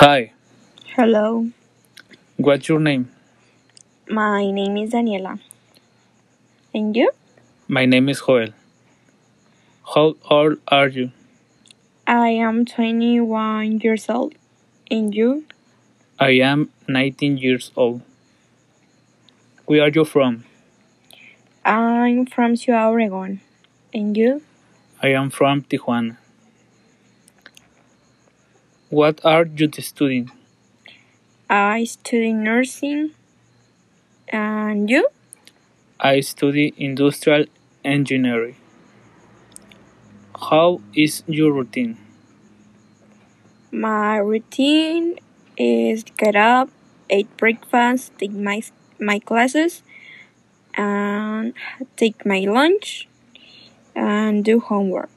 Hi, Hello, what's your name? my name is Daniela. And you? My name is Joel. How old are you? I am 21 years old. And you? I am 19 years old. Where are you from? I'm from Ciudad Obregón. And you? I am from Tijuana. What are you studying? I study nursing. And you? I study industrial engineering. How is your routine? My routine is get up, eat breakfast, take my, my classes, and take my lunch, and do homework.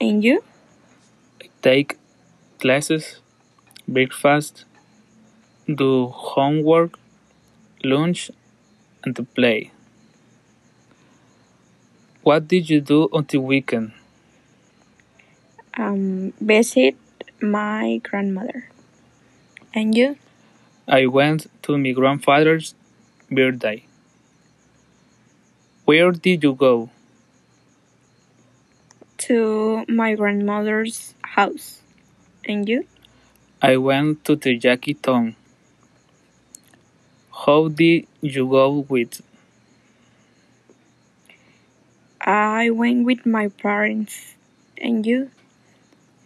And you? Take classes, breakfast, do homework, lunch, and to play. What did you do on the weekend? Um, visit my grandmother. And you? I went to my grandfather's birthday. Where did you go? to my grandmother's house. And you? I went to the Jackie Town. How did you go with? I went with my parents. And you?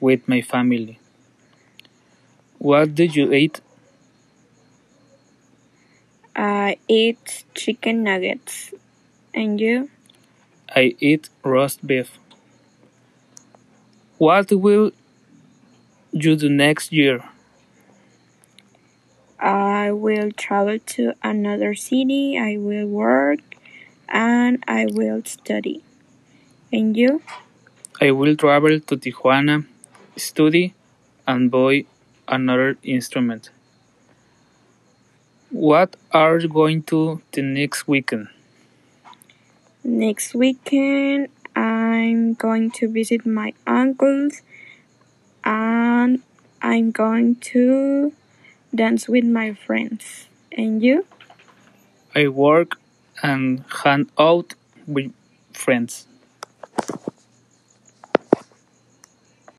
With my family. What did you eat? I ate chicken nuggets. And you? I eat roast beef. What will you do next year? I will travel to another city. I will work. And I will study. And you? I will travel to Tijuana, study, and buy another instrument. What are you going to the next weekend? Next weekend, I'm going to visit my uncles. And I'm going to dance with my friends. And you? I work and hang out with friends.